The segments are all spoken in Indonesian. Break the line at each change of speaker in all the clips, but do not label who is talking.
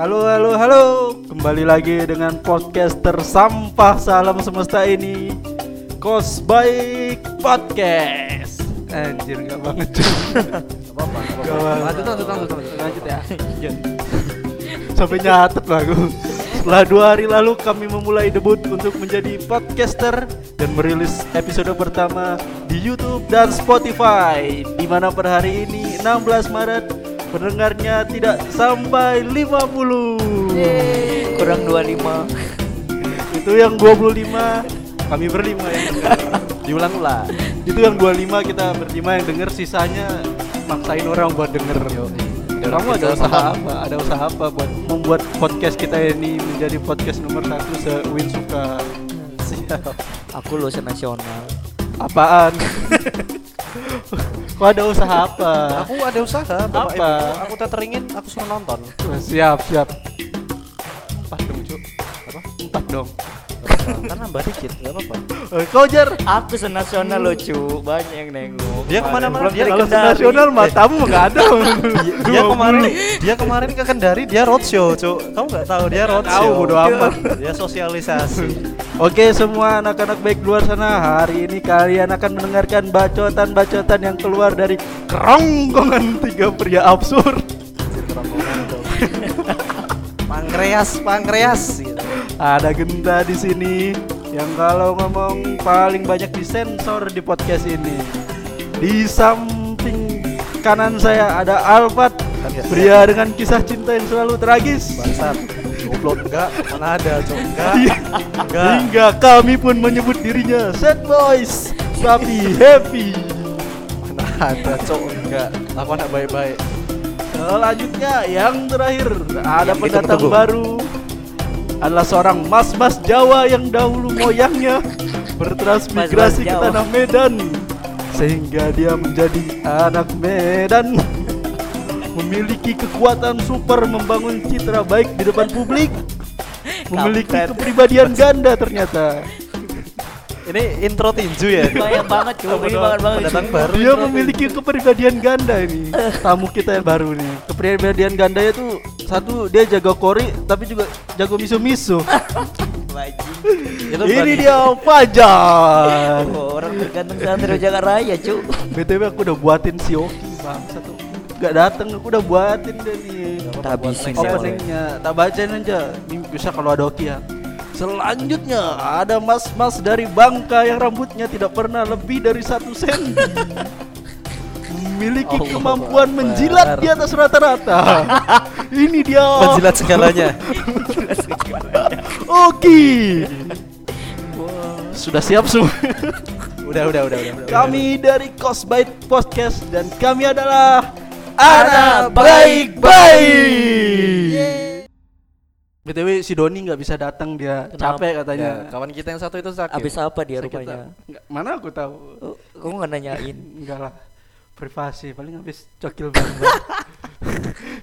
Halo, halo, halo. Kembali lagi dengan podcaster sampah salam semesta ini. Kos Baik Podcast. Anjir gak banget cuy.
apa-apa.
Gak banget.
Lanjut, lanjut, lanjut, lanjut.
Lanjut ya. Sampai nyatet lah gue. Setelah dua hari lalu kami memulai debut untuk menjadi podcaster dan merilis episode pertama di YouTube dan Spotify. Di mana per hari ini 16 Maret pendengarnya tidak sampai 50.
kurang 25
Itu yang 25 kami berlima yang denger.
Diulang-ulang.
Itu yang 25 kita berlima yang denger sisanya maksain orang buat denger. Kamu ada usaha apa? Ada usaha apa buat membuat podcast kita ini menjadi podcast nomor satu se-Win suka?
Siap.
aku lulusan nasional
Apaan? Kok ada usaha apa?
Aku ada usaha, Bapak
Apa?
Ibu. Aku teringin, aku suruh nonton.
Siap, siap. Empat dong, Cuk. Apa? Empat dong.
Kan nambah dikit, enggak apa-apa.
Eh, Kau jar.
aku senasional loh cu banyak yang nengok
Dia ke
mana-mana,
dia
Kalau
Kendari.
nasional matamu nggak ada.
Dia kemarin, dia kemarin ke Kendari, dia roadshow, Cuk. Kamu nggak tahu dia roadshow.
Tahu, bodo amat.
Dia sosialisasi.
Oke semua anak-anak baik luar sana Hari ini kalian akan mendengarkan bacotan-bacotan yang keluar dari kerongkongan tiga pria absurd
Pankreas, pankreas gitu.
Ada Genta di sini yang kalau ngomong paling banyak disensor di podcast ini Di samping kanan saya ada Alfat Pria dengan kisah cinta yang selalu tragis
Bangsat. Goblok enggak, mana ada, Cuk. Enggak. Enggak.
Hingga kami pun menyebut dirinya sad boys Tapi happy
Mana ada, Cuk. Enggak. Aku anak baik-baik.
Selanjutnya yang terakhir ada pendatang baru adalah seorang mas-mas Jawa yang dahulu moyangnya bertransmigrasi ke tanah Medan sehingga dia menjadi anak Medan. Memiliki kekuatan super membangun citra baik di depan publik. Memiliki kepribadian ganda ternyata
Ini intro tinju ya.
banyak banget cu ini banget banget.
Pendatang
cu.
baru.
dia memiliki kepribadian ganda ini. Tamu kita yang baru nih. Kepribadian ganda itu satu dia jago kori tapi juga jago miso miso
Bajing.
Itu
ini dia Fajar.
Oh, orang terganteng santri Jakarta Raya cu
btw aku udah buatin si Oki bang satu gak dateng aku udah buatin dia nih.
Tak habisin ya
openingnya tak bacain aja. Ini bisa kalau ada Oki ya selanjutnya ada mas-mas dari Bangka yang rambutnya tidak pernah lebih dari satu sen memiliki
Allah
kemampuan
Akbar.
menjilat di atas rata-rata ini dia
menjilat segalanya.
Oki sudah siap semua
udah, udah, udah, udah. udah.
kami dari Cosbite Podcast dan kami adalah anak baik-baik BTW si Doni nggak bisa datang dia
Kenapa?
capek katanya.
Ya, kawan kita yang satu itu sakit.
abis apa dia
Sakit,
rupanya
Nggak, mana aku tahu.
Oh, kamu nggak nanyain
Enggak lah. Privasi paling habis cokil barbar.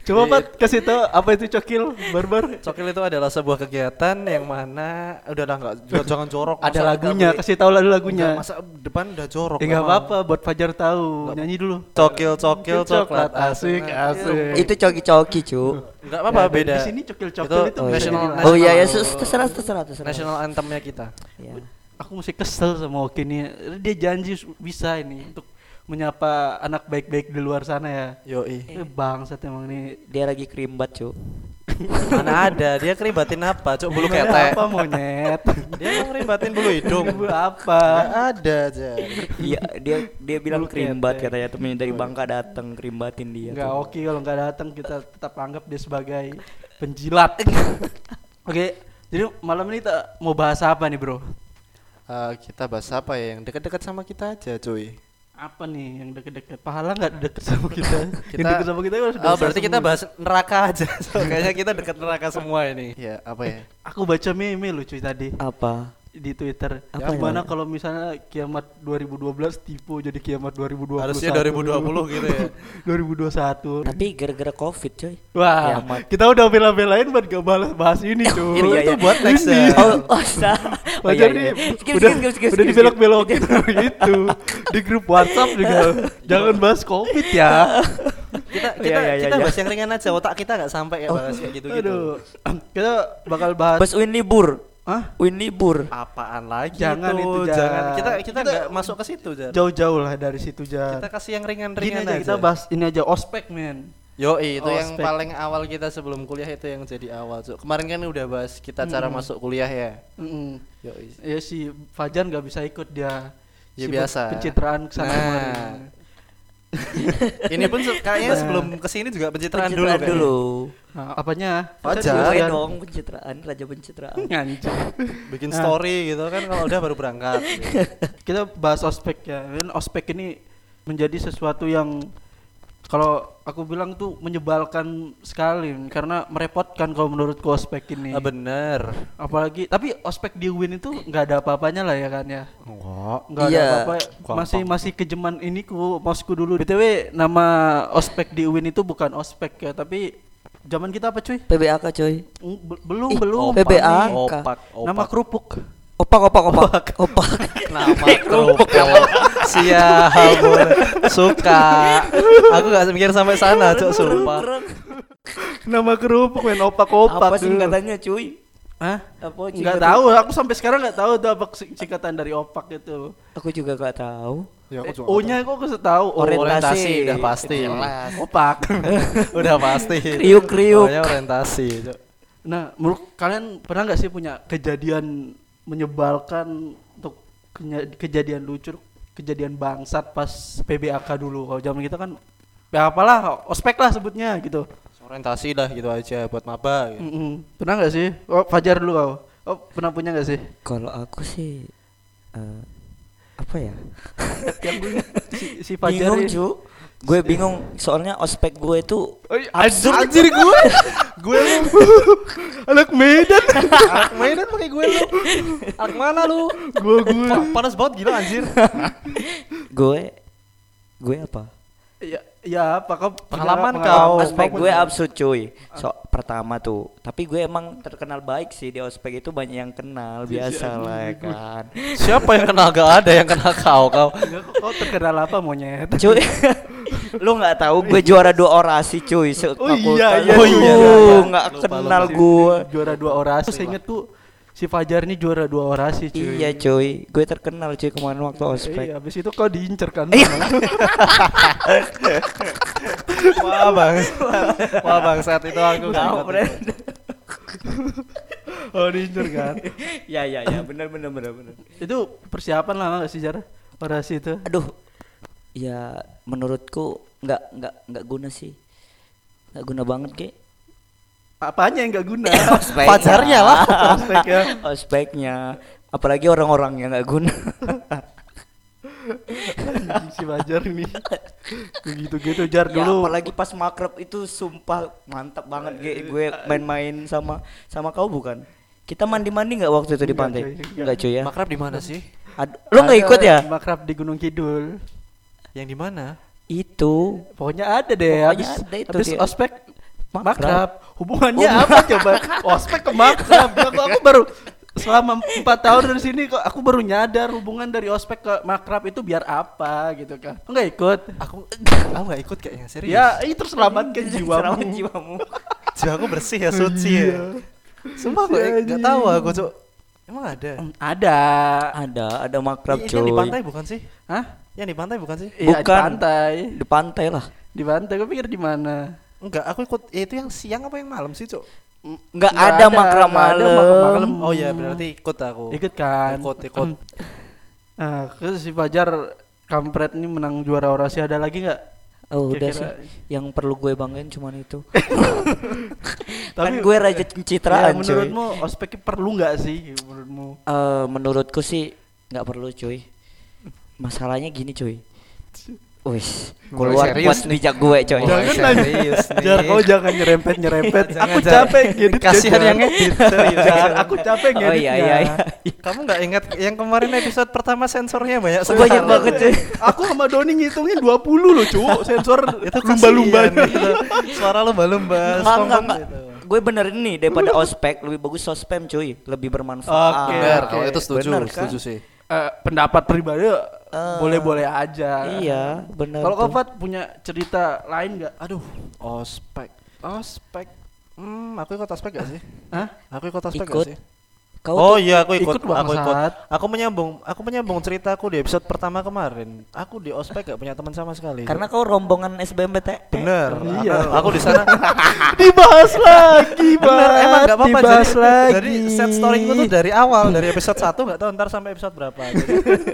Coba Pat kasih tahu apa itu cokil barbar?
Cokil itu adalah sebuah kegiatan yang mana udah lah nggak jangan- jangan jorok.
Ada lagunya, kasih tahu lagu lagunya.
Masa depan udah jorok.
Ya enggak
memang.
apa-apa buat Fajar tahu. Nyanyi dulu.
Cokil, cokil, coklat
asik, asik.
itu coki-coki cu
Enggak apa-apa
Ya,
beda.
Di sini cokil cokil itu,
Itu
oh,
national-
jadi-
oh iya ya terserah terserah terserah
National anthemnya kita.
Ya.
Aku masih kesel sama Oki nih. Dia janji bisa ini untuk menyapa anak baik-baik di luar sana ya.
Yoi.
Eh, bangsat emang nih.
dia lagi krimbat cu
Mana ada? Dia keribatin apa? Cok bulu ketek.
Apa monyet?
Dia mau keribatin bulu hidung.
Bulu apa?
Nggak ada aja.
iya dia dia bilang
Bulu
krimbat
ketek.
katanya temennya dari Bangka datang krimbatin dia
Enggak oke kalau nggak datang kita tetap anggap dia sebagai penjilat. Oke, jadi malam ini kita mau bahas apa nih, Bro?
Eh, kita bahas apa ya? Yang dekat-dekat sama kita aja, cuy.
Apa nih yang deket-deket? Pahala nggak deket sama kita? yang
Kita-
deket sama kita kan sudah
Oh, berarti kita bahas neraka aja. So, kayaknya kita dekat neraka semua ini. Ya, apa ya?
Aku baca meme lucu tadi
apa
di Twitter.
Apa
Gimana
ya?
kalau misalnya kiamat 2012 tipe jadi kiamat 2021?
Harusnya 2020 gitu ya.
2021.
tapi gara-gara covid coy
Wah,
Kiamat.
kita udah bela-belain buat gak bahas, bahas ini tuh.
Itu
Iya,
itu
iya.
buat next
Ini.
ya.
oh oh oh,
Wajar
iya,
nih,
iya. Skip,
udah,
skip, skip, skip,
udah
skip,
dibelok-belokin gitu di grup WhatsApp juga. Jangan bahas covid ya.
kita
Oh,
kita
iya, iya,
kita
iya.
bahas yang ringan aja. Otak kita nggak sampai ya bahas kayak gitu-gitu.
Aduh, kita bakal bahas.
Pas Win libur.
Hah?
Win libur.
Apaan lagi
Jangan
itu,
itu,
jangan kita kita
Kita
nggak masuk ke situ, Jar.
Jauh-jauh lah dari situ Jar.
Kita kasih yang ringan-ringan
aja
aja.
kita bahas ini aja ospek men.
Yo, itu yang
Ospek.
paling awal kita sebelum kuliah itu yang jadi awal, Cuk. Kemarin kan udah bahas kita cara masuk kuliah ya.
Mm-mm.
Yo,
Ya si Fajar nggak bisa ikut dia.
Ya,
Sibuk
biasa.
Pencitraan ke sana
Nah.
kemarin.
ini pun kayaknya sebelum ke sini juga pencitraan, dulu.
Pencitraan
kayaknya.
dulu.
Nah, apanya?
Fajar.
Juga
dong pencitraan, raja pencitraan.
Anjing.
Bikin
Nah.
story gitu kan kalau udah baru berangkat.
Kita bahas ospek ya. Kan ospek ini menjadi sesuatu yang kalau aku bilang tuh menyebalkan sekali karena merepotkan kalau menurutku ospek ini.
ah, bener.
Apalagi tapi ospek di Win itu nggak ada apa-apanya lah ya kan ya.
Enggak.
Nggak ada
Iya.
apa-apa. Masih masih kejeman ini ku mosku dulu. BTW nama ospek di Win itu bukan ospek ya, tapi zaman kita apa cuy?
PBAK
be- belum
Ih,
belum.
opak PBA.
Pak.
Opak, opak.
Nama kerupuk.
Opak opak opak. Opak.
nama kerupuk siap boleh. suka aku gak mikir sampai sana cok sumpah
Nama kerupuk men opak-opak.
Apa
dulu.
singkatannya cuy?
Hah?
Apa
Nggak tahu, aku sampai sekarang nggak tahu tuh apa sing- singkatan dari opak itu.
Aku juga gak tahu.
ya,
Eh, O-nya kok aku tahu. O.
Orientasi.
orientasi udah pasti
Jelas.
Opak.
udah pasti
Kriuk-kriuk.
Pokoknya orientasi cok
nah, menurut kalian pernah nggak sih punya kejadian menyebalkan untuk kejadian lucu, kejadian bangsat pas PBAK dulu? Kalau zaman kita kan ya apalah, ospek lah sebutnya gitu.
orientasi lah gitu aja buat maba gitu.
Mm-mm. Pernah nggak sih? Oh, Fajar dulu kau. Oh, pernah punya nggak sih?
Kalau aku sih eh, apa ya?
Yang si, si Fajar
bingung cu. Gue bingung soalnya ospek gue itu
anjir, anjir gue. gue anak Medan.
anak Medan pakai gue lu anak mana lu
gue gue.
Pa- panas banget gila anjir
gue gue apa?
Ya, ya apa kau
Pengalaman kau.
ospek gue absurd cuy. So pertama tuh, tapi gue emang terkenal baik sih di ospek itu banyak yang kenal biasa lah ya kan.
siapa yang kenal gak ada yang kenal kau kau
kau terkenal apa monyet?
Cuy, lu nggak tahu gue juara dua orasi cuy. Se
Oh iya, iya,
Oh
iya,
iya,
iya.
nggak
Lupa,
kenal gue.
Juara dua orasi. Saya inget tuh si Fajar ini juara dua orasi cuy.
Iya cuy, gue terkenal cuy kemarin waktu ospek.
Iya, habis itu kau diincer kan?
Iya.
wah bang wah bang saat itu aku nggak
Tahu,
oh, diincer kan?
Ya ya ya, benar benar benar benar.
itu persiapan lama gak sih Jar? Orasi itu?
Aduh, ya menurutku nggak nggak nggak guna sih, nggak guna banget kek.
Apanya yang gak guna?
Ospeknya.
Pacarnya lah.
Ospeknya.
Ospeknya, apalagi orang-orang yang nggak guna.
Si Fajar ini. Begitu-gitu Jar
Ya,
dulu.
apalagi pas makrab itu sumpah mantap banget Ge. gue main-main sama sama kau bukan? Kita mandi-mandi nggak waktu itu di
Enggak,
pantai?
Enggak
cuy ya.
makrab di mana sih
Aduh, lo nggak ikut ya?
Makrab di Gunung Kidul.
Yang di mana
Itu
Pokoknya ada deh
Pokoknya
habis,
ada itu
habis
dia.
ospek
Makrab.
makrab. Hubungannya apa coba? Ospek ke makrab. aku, aku baru selama empat tahun dari sini kok aku baru nyadar hubungan dari ospek ke makrab itu biar apa gitu kan? Enggak ikut?
aku aku nggak ikut kayaknya serius
Ya itu selamatkan jiwamu.
Selamat jiwamu.
jiwaku bersih ya suci ya sumpah gue nggak tahu aku cok emang ada
Ada.
ada, ada makrab
Ini
cuy.
yang di pantai bukan sih
Hah?
Yang di pantai bukan sih
Iya, di
Bukan.
pantai.
Di pantai lah.
Di pantai. Gue pikir di mana?
enggak aku ikut ya, itu yang siang apa yang malam sih cok
Nggak
Nggak
ada
ada
malam.
malam.
oh iya berarti ikut aku
Ikut kan?
ikut ikut
Nah, terus si Fajar kampret ini menang juara orasi ada lagi nggak?
Oh, udah sih.
Kira-kira-
Yang perlu gue banggain cuman itu. kan
Tapi-
gue raja
Ya,
pencitraan cuy.
menurutmu ospek perlu nggak sih menurutmu?
Eh, menurutku sih nggak perlu cuy. Masalahnya gini cuy. Wis, keluar buat bijak gue coy.
Jangan
serius nih.
Jar kau jangan nyerempet nyerempet. Aku capek ngedit.
Kasihan yang ngedit.
Jar, aku capek
Oh
ngeditnya.
iya iya iya.
kamu nggak ingat yang kemarin episode pertama sensornya banyak
Oh, banyak
sekali.
banget cuy.
Aku sama Doni ngitungin 20 loh, cu. Sensor
itu
lumba-lumbanya.
kasihan gitu. suara lumba-lumba
Enggak,
gitu.
Gue benerin nih daripada ospek lebih bagus sospem cuy, lebih bermanfaat.
Oke,
Bener,
oke.
kalau itu setuju
Bener, kan?
setuju sih
Eh, pendapat pribadi
Eh,
boleh-boleh aja.
Iya, benar.
Kalau kau
tuh.
Fat punya cerita lain nggak?
Aduh, ospek. Ospek. Hmm, aku ikut ospek gak sih?
Hah?
Aku ikut ospek
Ikut.
gak sih?
Kau
oh iya aku ikut,
ikut
aku ikut. Aku menyambung, aku menyambung ceritaku di episode pertama kemarin. Aku di ospek gak punya teman sama sekali.
karena kau rombongan SBMPTN.
bener,
Iya.
aku, aku di sana.
Dibahas lagi,
bener, emang gak apa-apa.
Dibahas
Jadi,
lagi.
jadi set storyku tuh dari awal, dari episode 1 gak tahu ntar sampai episode berapa.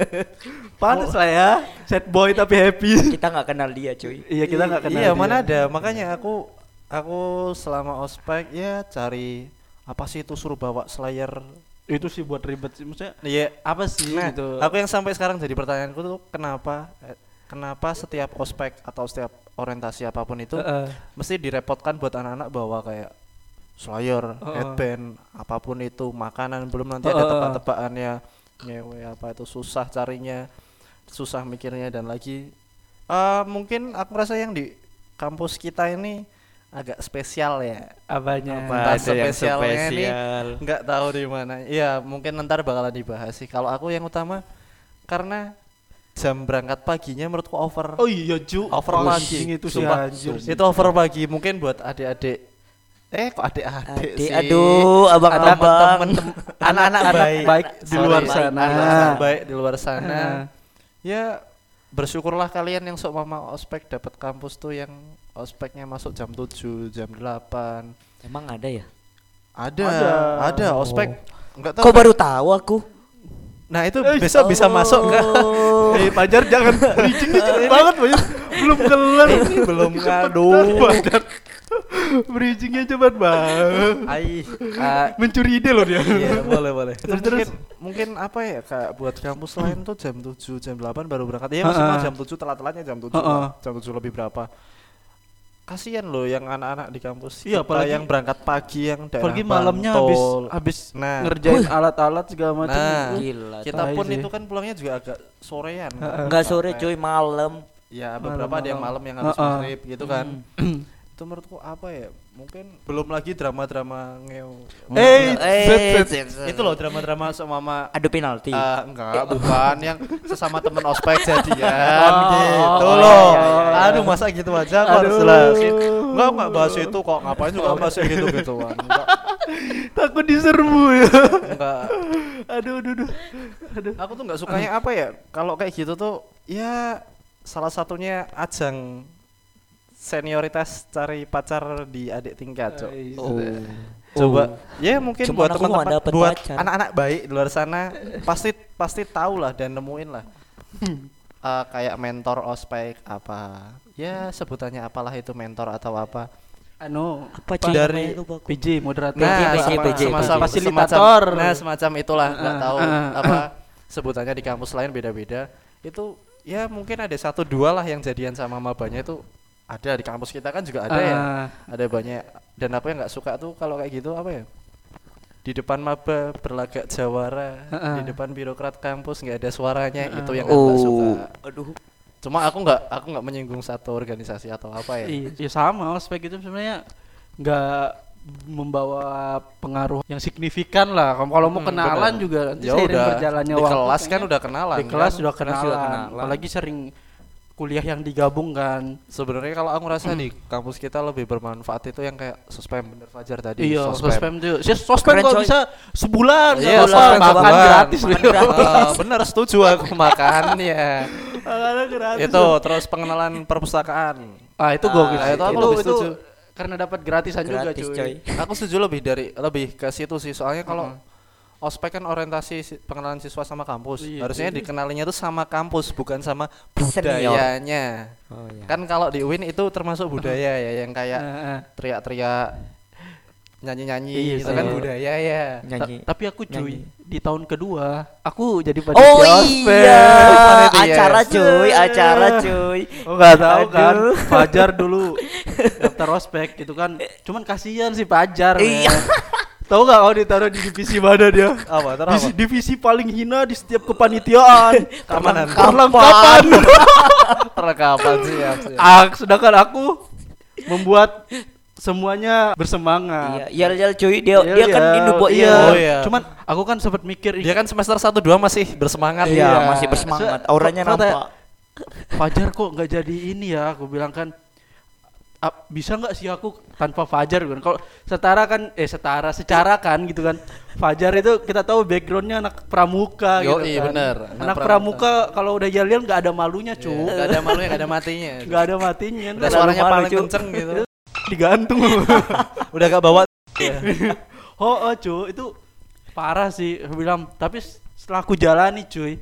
Panas lah ya. Sad boy tapi happy.
Kita nggak kenal dia, cuy.
iya kita nggak kenal.
iya
dia.
mana ada, makanya aku aku selama ospek ya cari apa sih itu suruh bawa slayer
Itu sih buat ribet sih. Maksudnya
Iya,
apa sih
Nah,
gitu?
aku yang sampai sekarang jadi pertanyaanku tuh kenapa eh, kenapa setiap ospek atau setiap orientasi apa pun itu
Heeh.
mesti direpotkan buat anak-anak bawa kayak slayer,
Heeh.
headband, apa pun itu, makanan belum nanti ada
Heeh.
tebak-tebakannya, nyewe apa itu susah carinya, susah mikirnya dan lagi eh mungkin aku rasa yang di kampus kita ini agak spesial ya.
Apanya?
Entah spesialnya ini nggak tahu di mana. Iya, mungkin ntar bakalan dibahas sih. Kalau aku yang utama karena jam berangkat paginya menurutku over.
Oh iya Ju.
over
Anjing
pagi.
itu sih anjir.
Itu over pagi mungkin buat adik-adik. Eh, kok adik-adik
Adik,
sih?
aduh, abang-abang.
Anak-anak
Anak
baik,
baik di luar sana.
anak-anak baik di luar sana. Ya bersyukurlah kalian yang sok mama ospek dapat kampus tuh yang ospeknya masuk jam 7, jam 8.
Emang ada ya?
Ada,
Ada.
ada, ospek. Enggak tahu.
Kau baru tahu aku.
Nah, itu
Eh,
bisa bisa masuk enggak?
Oh.
Eh Pajar jangan bridging nih cepet banget Pajar. Belum kelar.
Ini belum ngadu.
Pajar. Bridgingnya cepat banget.
Ai, ah,
Mencuri ide loh dia.
Iya, boleh boleh.
Terus,
Terus mungkin, mungkin apa ya kayak buat kampus lain tuh jam 7, jam 8 baru berangkat. Ya
Heeh.
maksimal jam 7 telat-telatnya jam 7.
Heeh.
lah. Jam 7 lebih berapa. Kasihan loh yang anak-anak di kampus.
Iya,
Kita
apalagi-
yang berangkat pagi yang daerah
Apalagi malamnya habis habis
Nah.
ngerjain alat-alat segala macam.
Nah.
Gila.
kita pun
sih.
itu kan pulangnya juga agak sorean. kan.
Enggak sore cuy, malam.
Ya beberapa ada yang malam yang habis maghrib gitu kan.
Hmm.
itu menurutku apa ya? Mungkin belum lagi drama-drama ngeo.
Eh,
Eh,
itu loh drama-drama sama mama
Adu penalti.
Eh, enggak, bukan yang sesama temen ospek jadian
Oh,
gitu
oh,
loh.
iya, iya, iya.
Aduh, masa gitu aja aku harus jelasin. Enggak, enggak bahas itu kok. Ngapain juga bahas yang gitu-gituan. Enggak,
Takut diserbu ya.
enggak.
Aduh, aduh, aduh. Aduh.
Aku tuh enggak sukanya apa ya? Kalau kayak gitu tuh ya salah satunya ajang senioritas cari pacar di adik tingkat, Cok.
Oh.
Coba ya mungkin
Cuman
buat teman-teman buat
pacar.
anak-anak baik di luar sana pasti pasti tahu lah dan nemuin lah. Eh, kayak mentor ospek apa ya sebutannya apalah itu mentor atau apa
Anu,
Apa cuy?
dari-.
PJ moderator.
PJ,
nah
PJ,
sama-
PJ,
semacam-
PJ. Fasilitator.
semacam- nah semacam itulah nggak
Ah,
tahu
ah,
apa sebutannya di kampus lain beda-beda itu ya mungkin ada satu dua lah yang jadian sama mabanya itu ada di kampus kita kan juga ada ya
Ah,
ada banyak dan apa yang nggak suka tuh kalau kayak gitu apa ya di depan maba berlagak jawara
Heeh.
di depan birokrat kampus nggak ada suaranya itu yang aku nggak suka
Oh. Aduh.
cuma aku nggak aku nggak menyinggung satu organisasi atau apa ya
Iya, ya sama ospek itu sebenarnya nggak membawa pengaruh yang signifikan lah. Kalau kalau mau
Hmm,
kenalan
bener.
juga nanti
ya
seiring
udah
berjalannya
di
waktu
kelas kan udah kenalan
di kelas
kan?
sudah
Kelas
kenalan.
kenalan.
Apalagi sering kuliah yang digabungkan.
sebenarnya kalau aku rasa di kampus kita lebih bermanfaat itu yang kayak sospem bener Fajar tadi
Iya,
sospem.
sospem tuh. Si sospem kok bisa sebulan
Iya, sospem
makan gratis
Makan
loh.
gratis.
Bener setuju aku makan ya
Makanan gratis.
itu terus pengenalan perpustakaan
Ah, itu
Ah,
gokil.
itu
itu,
aku
itu,
lebih setuju.
karena dapat gratisan juga cuy.
aku setuju lebih dari lebih ke situ sih soalnya kalau ospek kan orientasi si- pengenalan siswa sama kampus
Iya,
harusnya
iya.
dikenalinya tuh sama kampus bukan sama budayanya
Oh iya.
kan kalau di UIN itu termasuk budaya ya yang kayak teriak-teriak nyanyi-nyanyi
Iya
itu kan budaya ya
nyanyi.
Ta- tapi aku cuy
Nyanyi.
di tahun kedua aku jadi panitia
Oh
ospek.
iya,
Mana itu,
acara cuy, acara cuy.
Oh nggak tahu kan. Fajar dulu daftar ospek gitu kan cuman kasihan sih Fajar
Iya.
Tahu nggak kalau ditaruh di divisi mana dia?
apa terus
Divisi, divisi paling hina di setiap kepanitiaan.
Keamanan.
Perlengkapan.
perlengkapan siap siap
ah, sedangkan aku membuat semuanya bersemangat.
Iya, yel yel cuy, dia
Iya,
dia kan
iya,
Indo buat
iya.
Oh, iya.
Cuman aku kan sempat mikir
Dia kan semester 1 2 masih bersemangat.
Iya,
Iya.
masih bersemangat. Auranya nampak.
Fajar kok nggak jadi ini ya? Aku bilang kan "Ah, bisa nggak sih aku tanpa Fajar kan? Kalau setara kan eh setara secara kan gitu kan. Fajar itu kita tahu backgroundnya anak pramuka
Yo,
gitu
iya,
kan.
bener.
Anak,
Anak
pramuka kalau udah yel nggak ada malunya cu.
Enggak ada malunya, enggak ada matinya.
Nggak ada matinya.
Udah suaranya paling
Cuk.
kenceng gitu.
digantung.
Udah gak bawa
oh, oh cu itu parah sih bilang. Tapi setelah aku jalani cuy.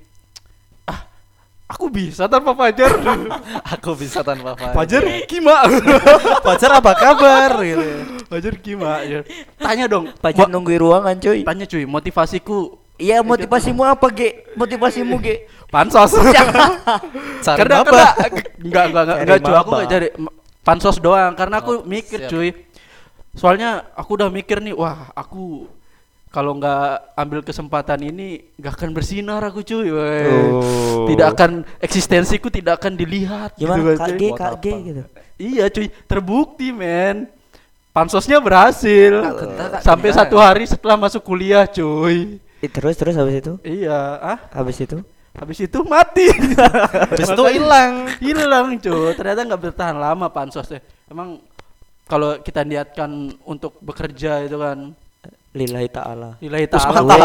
Aku bisa tanpa Fajar.
aku bisa tanpa Fajar.
Fajar kima.
Fajar apa kabar gitu.
Fajar kima. ya. Tanya dong. Mo-
nungguin ruangan cuy.
tanya cuy, motivasiku
Iya, motivasimu apa, Ge? Motivasimu, Ge?
pansos.
Cari
karena karena enggak enggak enggak enggak cuy, aku enggak cari pansos doang karena aku
Oh,
mikir
siap.
cuy. Soalnya aku udah mikir nih, wah, aku kalau nggak ambil kesempatan ini nggak akan bersinar aku cuy.
Oh.
Tidak akan eksistensiku tidak akan dilihat
Gimana,
kan, cuy.
Buat
Kak Ge
apa?
gitu.
Iya cuy, terbukti men. Pansosnya berhasil. Sampai satu hari setelah masuk kuliah cuy.
Terus terus habis itu?
Iya, ah,
Habis itu?
habis itu mati.
Habis itu hilang.
hilang cuy. Ternyata nggak bertahan lama pansosnya. Emang kalau kita niatkan untuk bekerja itu kan
Lillahi ta'ala.
Terus
ta'ala.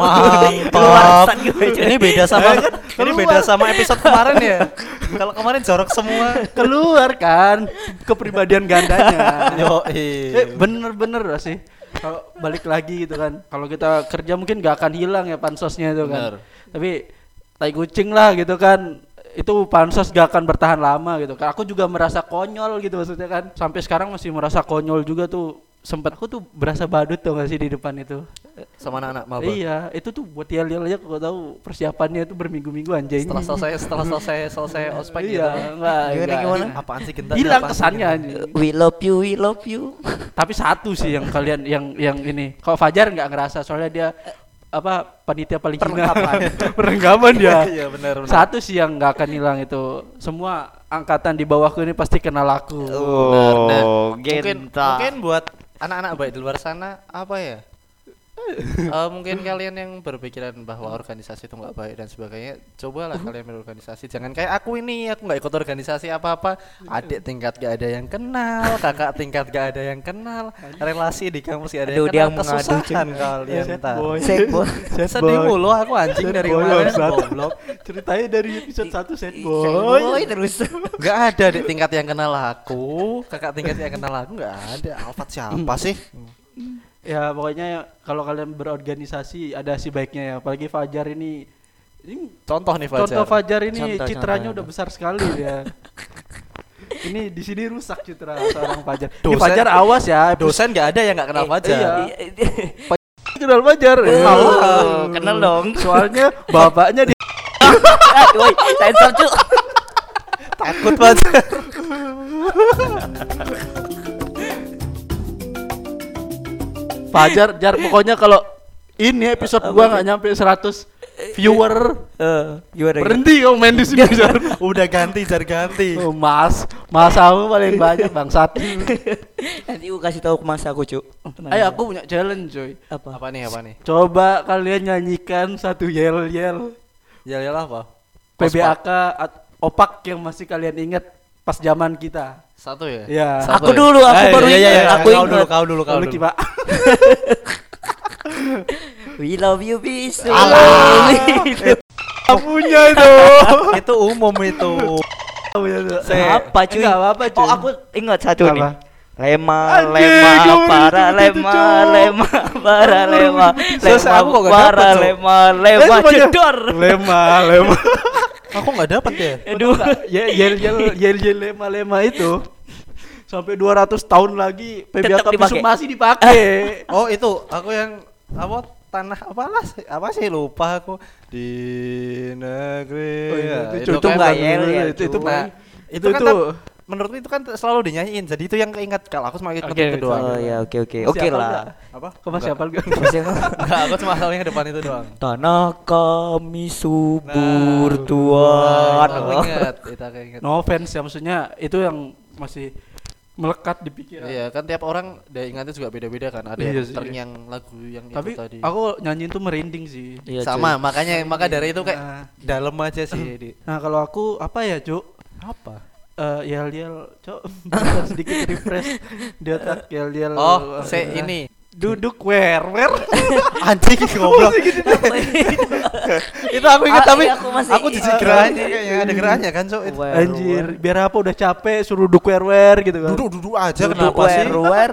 mantap.
Cuy.
Ini beda sama ini beda sama episode kemarin ya. Kalau kemarin jorok semua.
keluar kan kepribadian gandanya.
Yo,
Eh, bener-bener sih. Kalau balik lagi gitu kan. Kalau kita kerja mungkin gak akan hilang ya pansosnya itu kan.
Bener.
Tapi tai kucing lah gitu kan. Itu pansos gak akan bertahan lama gitu kan. Aku juga merasa konyol gitu maksudnya kan. Sampai sekarang masih merasa konyol juga tuh. Sempet aku tuh berasa badut tuh gak sih di depan itu.
sama anak-anak maba.
Iya, itu tuh buat yel-yel aja kau tahu persiapannya itu berminggu-minggu anjing.
Setelah selesai setelah selesai selesai ospek
iya,
gitu.
enggak,
Gimana,
enggak.
gimana?
Apaan sih genta?
Hilang
Apaan sih
kesannya.
We love you, we love you.
Tapi satu sih yang kalian yang yang ini. Kalau Fajar nggak ngerasa soalnya dia apa panitia paling.
Perlengkapan.
Perlengkapan dia.
Iya benar benar.
Satu sih yang nggak akan hilang itu. Semua angkatan di bawahku ini pasti kenal aku.
Benar, nah,
Oh,
mungkin mungkin buat anak-anak baik di luar sana apa ya Eh, mungkin kalian yang berpikiran bahwa organisasi itu nggak baik dan sebagainya cobalah kalian berorganisasi. Jangan kayak aku ini aku nggak ikut organisasi apa-apa. Adik tingkat gak ada yang kenal kakak tingkat gak ada yang kenal relasi di kampus gak ada
Aduh,
yang
dia
kenal.
mengadu,
kesusahan kalian ntar. sedih mulu aku anjing
Sad
dari kemarin. goblok.
Ceritanya dari episode 1 set boy.
boy terus.
Gak ada adik tingkat yang kenal aku kakak tingkat yang kenal aku nggak ada. Alfat siapa sih
Ya pokoknya kalau kalian berorganisasi ada sih baiknya ya. Apalagi Fajar ini ini
contoh nih Fajar
Contoh Fajar ini
Contoh,
citranya
contoh.
udah besar sekali ya. ini di sini rusak citra seorang Fajar. Ini
Dosen-
Fajar awas ya.
dosen nggak ada yang nggak kenal
Eh,
Fajar
iya. kenal Fajar.
Oh, kenal dong.
Soalnya bapaknya di
woy, sensor cu.
takut Fajar
Fajar, Jar pokoknya kalau ini episode gua nggak nyampe 100 viewer
Eh, gimana?
berhenti kau main di sini Jar.
udah ganti jar ganti
Oh, mas, masamu paling banyak bangsat.
Nanti aku kasih tahu ke mas aku, Cuk.
Ayo aku punya challenge coy.
apa?
apa nih apa nih
Coba kalian nyanyikan satu yel yel
ya ya apa
PBAK opak yang masih kalian ingat pas zaman kita.
Satu ya
Iya.
Aku
ya?
dulu, aku
Eh,
baru
iya, iya,
ingat,
iya.
aku
kau
ingat.
dulu kau dulu kau dulu
Kiba.
We love you, bisu.
punya itu.
itu umum itu.
Apa cuy?
Enggak apa-apa cuy.
Oh, aku ingat satu
Apa?
nih. Lema, lema,
kamu
para
itu,
lema, lema, para lema, lema,
aku kok gak
para lema,
Eh,
lema, jedor.
Lema, lema.
Aku nggak dapat ya?
Aduh, yel yel yel yel yel lema lema itu sampai 200 tahun lagi PBAK Visum
dipakai.
masih dipakai.
oh itu. Aku yang apa tanah apa lah apa sih? Lupa aku. Di negeri.
Oh, iya,
ya,
itu- itu
kan
nggak?
itu,
yel, ya,
itu itu
Cuk.
Nah,
itu
kan
itu
tak- menurutku itu kan selalu dinyanyiin jadi itu yang keinget kalau aku cuma ingat
Oke,
kedua
Oh ya, oke oke, oke lah.
apa
Kau masih hafal gak?
Masih
Enggak, aku cuma yang depan itu doang
Tanah kami subur
Nah,
Tuhan.
itu aku ingat itu aku ingat
No offense ya maksudnya itu yang masih melekat di pikiran.
Iya kan tiap orang dia ingatnya juga beda-beda kan. Ada
Iya
yang terngiang lagu yang
Tapi
itu tadi.
aku nyanyiin tuh merinding sih.
Iya,
Sama
cuy.
makanya maka dari itu kayak
Nah.
dalam aja sih di
Nah, kalau aku apa ya, Cuk?
apa?
Eh, yel-yel, Cuk. Bentar, sedikit refresh di otak yel-yel.
Oh, se
Nah,
ini
Duduk wer wer.
anjing goblok. itu aku ingat
Ah,
tapi
iya, aku masih
aku jijik gerakannya kayaknya ada gerakannya kan cok.
Wer,
Anjir, biar apa udah capek suruh duduk wer wer gitu kan.
Duduk duduk aja
Duduk
kenapa sih?
wer, wer.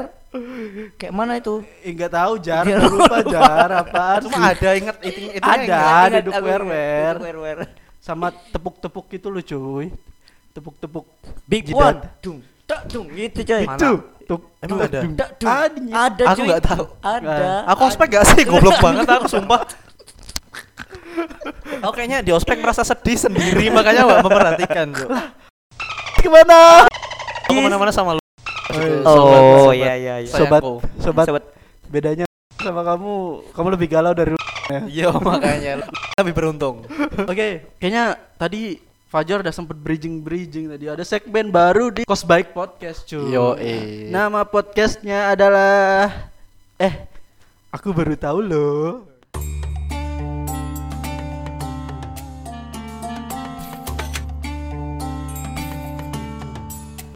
Kayak mana itu?
Eh, Enggak tahu jar, aku lupa jar apaan
Cuma ada inget itu itu
Ada. Duduk wer, wer. Sama tepuk-tepuk itu lu cuy. Tepuk-tepuk
Big
jidat.
one, dung, tak dung gitu coy.
Mana?
Itu. Tuk,
Emang ada?
Ada.
Ada
Aku nggak tahu.
Ada.
Aku ospek gak sih goblok banget aku sumpah. Aku kayaknya di ospek merasa sedih sendiri makanya gak memperhatikan Cok.
Gimana?
Aku ke mana-mana sama lu.
Oh iya iya iya.
Sobat,
sayangku.
sobat,
Sobat.
bedanya sama kamu, kamu lebih galau dari lu.
Iya makanya lebih beruntung.
Oke, kayaknya tadi Fajar udah sempet bridging-bridging tadi. Ada segmen baru di Kos Baik Podcast, cuy.
Yo eh.
Nama podcastnya adalah eh aku baru tahu loh.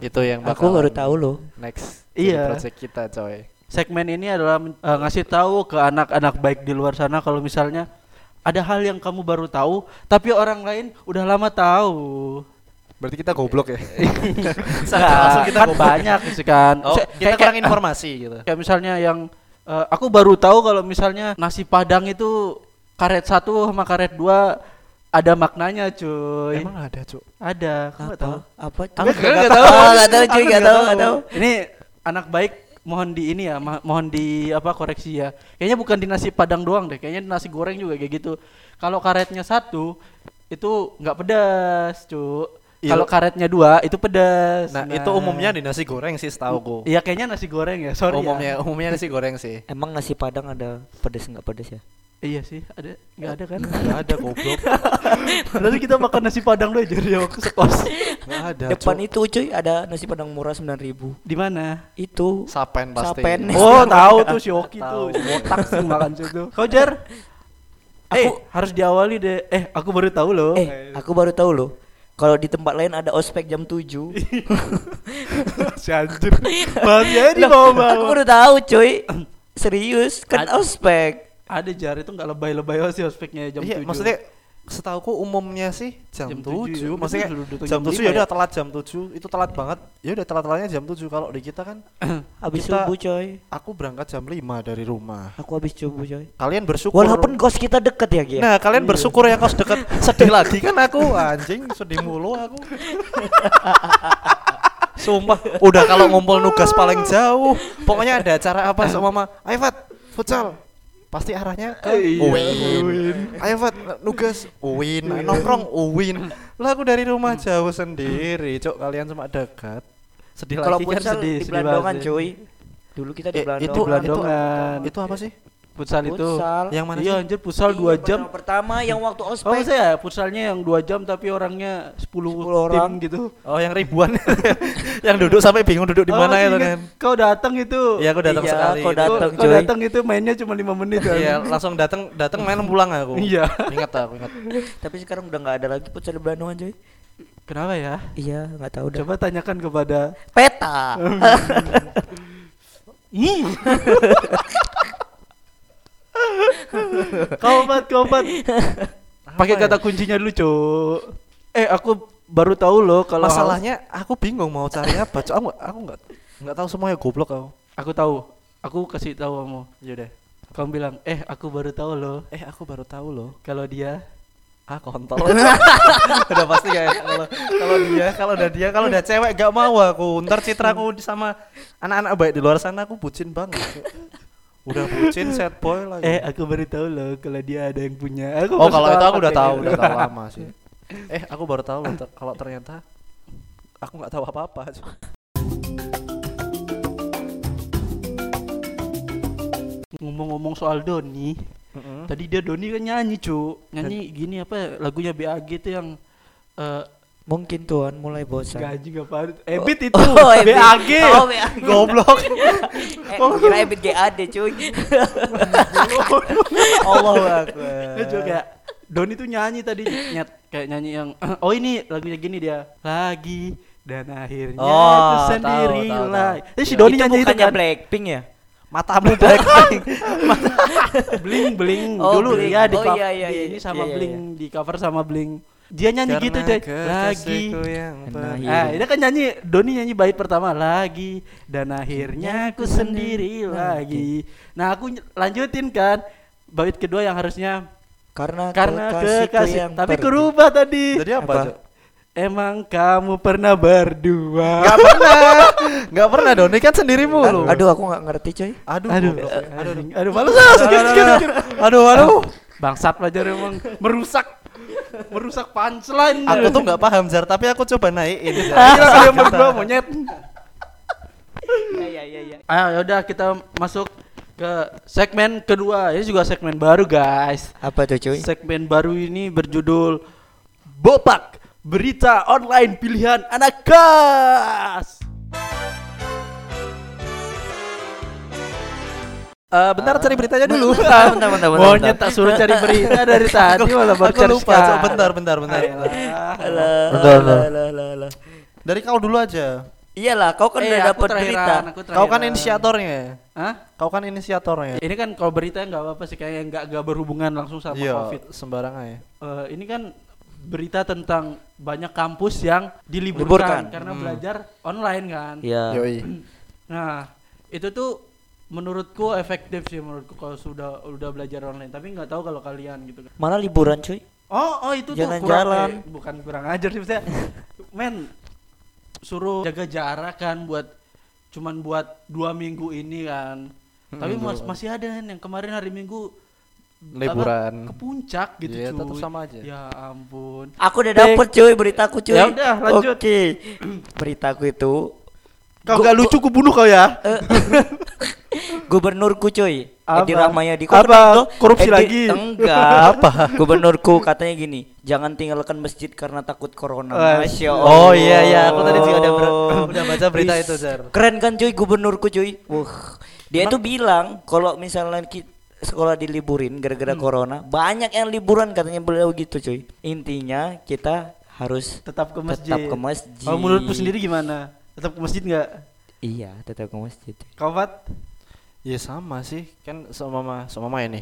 itu yang
Aku baru tahu loh.
next
Iya.
project kita coy.
Segmen ini adalah eh, ngasih tahu ke anak-anak baik di luar sana kalau misalnya ada hal yang kamu baru tahu tapi orang lain udah lama tahu.
Berarti kita goblok ya.
Nah,
langsung kita
kan
goblok.
banyak sih kan.
Oh,
Se-
kita
kayak-
kurang
kayak-
informasi gitu.
kayak misalnya yang eh, aku baru tahu kalau misalnya nasi padang itu karet satu sama karet dua ada maknanya cuy
Emang ada, Cuk.
ada kamu nggak tahu
Apa?
Aku
nggak tahu. Nggak tahu cuy, nggak tahu, nggak tahu.
ini anak baik mohon di ini ya ma- mohon di apa koreksi ya kayaknya bukan di nasi padang doang deh kayaknya di nasi goreng juga kayak gitu kalau karetnya satu itu nggak pedas cu
Iya.
kalau karetnya dua itu pedas
Nah, itu umumnya di nasi goreng sih setahuku.
iya kayaknya nasi goreng ya sorry
umumnya
ya.
umumnya nasi goreng sih.
Emang nasi padang ada pedes nggak pedes ya?
Iya sih ada nggak ada kan
Enggak ada goblok.
Berarti kita makan nasi padang dulu aja di sekos.
Enggak ada.
Depan itu cuy ada nasi padang murah 9000
Di mana?
Itu
sapen pasti.
Sapen.
Oh, tahu tuh si Oki tuh. Botak sih makan situ. Kau Jar? Eh, harus diawali deh. Eh, aku baru tahu loh.
Eh, aku baru tahu loh. Kalau di tempat lain ada ospek jam 7
si anjir. Bahasanya di
Aku
bawah-bawah.
baru tahu cuy. Serius kan ospek.
Ada Jar itu nggak lebay-lebay sih ospeknya jam
Iya,
7.
maksudnya setauku umumnya sih jam,
Jam
7.
tujuh, ya.
Maksudnya jam
jam
7
lima
ya udah
ya.
telat jam 7. Itu telat banget. Ya udah telat-telatnya jam 7 kalau di kita kan
Habis
Kita-
subuh coy.
aku berangkat jam 5 dari rumah.
Aku habis subuh coy.
Kalian bersyukur.
Walaupun kos kita deket ya Gia.
Nah, kalian bersyukur ya kos deket sedih lagi kan aku anjing sedih mulu aku. Sumpah, udah kalau ngumpul nugas paling jauh. Pokoknya ada acara apa sama mama. Ayo Fat, futsal. Pasti arahnya ke
Iya,
Uwin. Ayo Fat, nugas Uwin, nongkrong Uwin. Lah aku dari rumah jauh sendiri, cok kalian cuma dekat.
sedih
Kalau
lagi kan
futsal
sedih,
di
sedih banget
cuy. Dulu kita di
Eh,
Belandongan.
itu
Belandongan.
Itu apa sih?
Futsal itu.
Futsal.
Yang mana
Iya anjir futsal 2
Iya,
jam.
pertama- Pertama yang waktu
Oh
ospek.
saya futsalnya yang 2 jam tapi orangnya 10,
10
tim
orang.
gitu.
Oh, yang ribuan. yang duduk sampai bingung duduk di
Oh,
mana
masih
itu kan.
Kau datang itu.
Iya, aku datang
Iya,
sekali.
kau datang.
Kau datang itu mainnya cuma 5 menit kan.
Iya, langsung datang datang main pulang aku.
Iya.
Ingat aku ingat.
Tapi sekarang udah nggak ada lagi futsal di Belandongan cuy.
Kenapa ya?
Iya, nggak tahu dah.
Coba tanyakan kepada
Peta.
Hmm. Komat, komat. Pakai kata
ya?
kuncinya dulu, Cuk. Eh, aku baru tahu loh kalau
Masalahnya aku bingung mau cari apa. Cok, aku aku enggak enggak tahu semuanya goblok aku.
aku tahu. Aku kasih tahu kamu.
Yaudah.
Kamu bilang, "Eh, aku baru tahu loh
Eh, aku baru tahu loh.
kalau dia
Ah, kontol. udah pasti kayak kalau kalau dia, kalau udah dia, kalau udah cewek gak mau aku. Ntar citra aku di- sama anak-anak baik di luar sana aku bucin banget. Udah bucin sad boy lagi.
Eh, aku baru tahu loh kalau dia ada yang punya. Aku
oh, kalau itu aku udah tahu, udah tahu lama sih. Eh, aku baru tahu kalau ternyata aku nggak tahu apa-apa.
Ngomong-ngomong soal Doni, tadi dia Doni kan nyanyi, Cuk. Nyanyi gini apa ya, lagunya BAG itu yang eh,
Mungkin Tuhan mulai bosan.
Gaji gak apa Ebit itu
Oh, Ebit.
BAG
Oh, BAG.
Goblok
Eh, kira Ebit GAD cuy. Allahu akbar.
Dia juga kayak Doni tuh nyanyi tadi nyet kayak nyanyi yang oh ini lagunya gini dia lagi dan akhirnya
Oh, tahu,
sendiri
tahu,
lah.
tahu.
Eh si Doni
Itu
nyanyi itu kan
Blackpink ya?
Matamu Blackpink.
bling bling
Oh,
dulu
Blink.
ya di,
Oh, iya, iya, iya.
ini sama
Iya, iya,
bling di cover sama bling. Dia nyanyi gitu
Karena.
Lagi
Nah,
per-
iya.
Ah, ini kan nyanyi Doni nyanyi bait pertama lagi dan akhirnya aku sendiri lagi. Nah, aku lanjutin kan bait kedua yang harusnya
Karena
karena kekasih
yang
tapi kerubah tadi.
Jadi apa?
Apa?
Emang kamu pernah berdua?
Gak pernah. Gak pernah Doni kan sendiri mulu.
Aduh, aku nggak ngerti coy.
Aduh.
Aduh,
goblok.
aduh, aduh, aduh, malu ah, skip, skip, skip.
Aduh, aduh.
Bangsat pelajar emang merusak, merusak punchline.
Aku tuh nggak paham Jar, tapi aku coba naikin. Jar.
Gila kalian berdua monyet.
Iya, iya, iya, iya.
Ayo yaudah kita masuk ke segmen kedua. Ini juga segmen baru guys.
Apa tuh cuy?
Segmen baru ini berjudul Bopak Berita Online Pilihan Anak Kas.
Eh, bentar cari beritanya dulu.
Bentar, bentar, bentar, bentar.
Monyet tak suruh cari berita dari tadi malah baru cari
lupa, bentar, bentar, bentar.
Alah, alah, alah, alah.
Dari kau dulu aja.
Iyalah, kau kan
Eh,
udah dapat berita.
Kau kan inisiatornya.
Hah?
Kau kan inisiatornya.
Ini kan kalau berita nggak apa-apa sih kayak nggak nggak berhubungan langsung sama
Iya,
covid.
sembarangan ya.
Eh, ini kan berita tentang banyak kampus yang diliburkan
Liburkan.
karena
Hmm.
belajar online kan.
Iya.
Yoi.
Nah itu tuh menurutku efektif sih menurutku kalau sudah udah belajar online. Tapi nggak tahu kalau kalian gitu kan.
Mana liburan cuy?
Oh oh itu tuh kurang
Jalan-jalan.
eh, bukan kurang ajar sih maksudnya. Men suruh jaga jarak kan buat cuman buat dua minggu ini kan. Tapi
Hmm,
mas-
dua.
masih ada kan yang kemarin hari Minggu
Liburan.
ke puncak gitu
Iya,
cuy.
tetap sama aja.
Ya ampun.
Aku udah dapet cuy beritaku cuy.
Ya udah, lanjut.
Oke. beritaku itu
Kau gak lucu ku bunuh kau ya.
eh, gubernurku cuy.
Apa?
Edi Rahmayadi Kau
Apa?
tuh?
Korupsi
Edi-
lagi?
Enggak. Apa? Gubernurku katanya gini, jangan tinggalkan masjid karena takut corona. Masya
Oh iya iya, aku tadi juga udah ber-
Allah.
udah baca berita itu, Jar.
Keren kan cuy gubernurku cuy. Wah. Dia itu bilang kalau misalnya ki- sekolah diliburin gara-gara
Hmm.
corona, banyak yang liburan katanya beliau gitu cuy. Intinya kita harus
Tetap ke masjid.
tetap ke masjid.
Kalau menurutmu sendiri gimana? Tetap ke masjid nggak?
Iya, tetap ke masjid.
Kau Fat?
Ya sama sih, kan sama sama ini.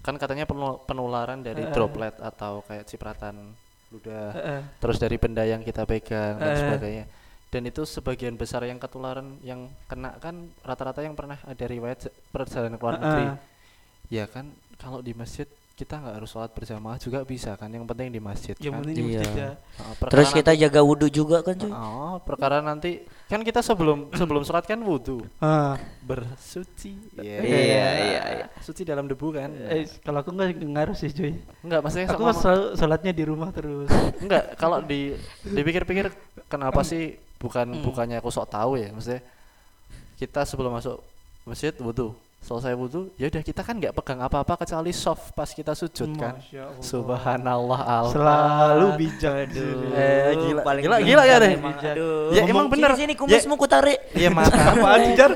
Kan katanya penul- penularan dari
Eh.
droplet atau kayak cipratan ludah,
Heeh.
terus dari benda yang kita pegang dan
Eh.
sebagainya. Dan itu sebagian besar yang ketularan yang kena kan rata-rata yang pernah ada riwayat perjalanan ke luar negeri.
Heeh.
Ya kan kalau di masjid kita nggak harus sholat berjamaah juga bisa kan yang penting di masjid
Yang
kan.
penting di
Iya.
masjid ya.
Nah,
Terus kita jaga wudhu juga kan cuy.
Oh, perkara nanti kan kita sebelum sebelum sholat kan wudhu
Ah.
bersuci.
Iya, iya, iya.
Suci dalam debu kan.
Eh, kalau aku nggak ngaruh sih cuy.
Enggak, maksudnya
Aku
sama
selalu sholatnya di rumah terus.
enggak kalau di dipikir-pikir kenapa sih bukan
Hmm.
bukannya aku sok tahu ya maksudnya kita sebelum masuk masjid wudhu selesai wudhu ya udah kita kan nggak pegang apa-apa kecuali soft pas kita sujud kan
Allah.
subhanallah al
Selalu bijak.
Aduh,
Eh, gila.
paling
Gila, gila ya deh. Ya, emang bener.
Sini, sini kumismu ku tarik.
Iya mata
Apaan sih, Jar?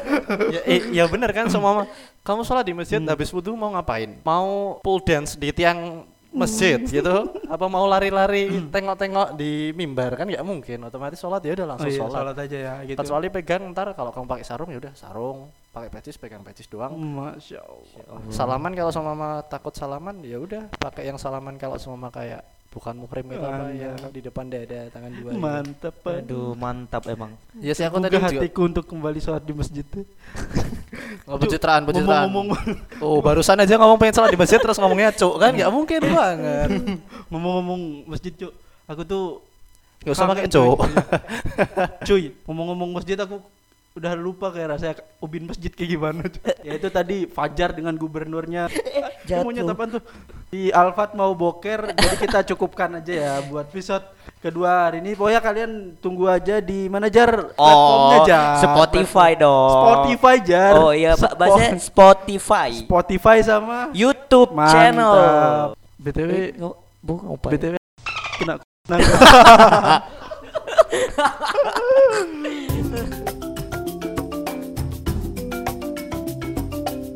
ya, eh, ya bener kan semua kamu sholat di masjid
Hmm.
habis wudhu mau ngapain mau pool dance di tiang masjid
Hmm.
gitu apa mau lari-lari tengok-tengok di mimbar kan nggak mungkin otomatis sholat ya udah
Oh
langsung
iya,
sholat
sholat aja ya gitu.
kecuali pegang ntar kalau kamu pakai sarung ya udah sarung pakai petis pegang petis doang
Masya Allah.
salaman kalau sama mama takut salaman ya udah pakai yang salaman kalau sama mama kayak bukan muhrim itu apa ya di depan dada tangan dua gitu.
Mantap, Pak.
Aduh, mantap emang.
ya sih aku tadi
Menggugah
juga
hatiku untuk kembali sholat di masjid tuh.
oh, pencitraan pencitraan
Ngomong-ngomong
oh barusan aja ngomong pengen sholat di masjid terus ngomongnya cuk kan nggak mungkin banget
ngomong-ngomong masjid, Cuk. Aku tuh
nggak usah pakai cuk
Cuy, ngomong-ngomong masjid aku udah lupa kayak rasanya ubin masjid kayak gimana. Cuy. ya itu tadi Fajar dengan gubernurnya.
jatuh.
Mau apaan tuh? Di Alfat mau boker, jadi kita cukupkan aja ya buat episode kedua hari ini. Pokoknya kalian tunggu aja di mana jar platformnya
Oh,
jar.
Spotify dong.
Spotify jar.
Oh iya, Pak, bahasanya Spotify.
Spotify sama
YouTube channel.
Mantap. BTW
Eh, apa ya?
BTW kena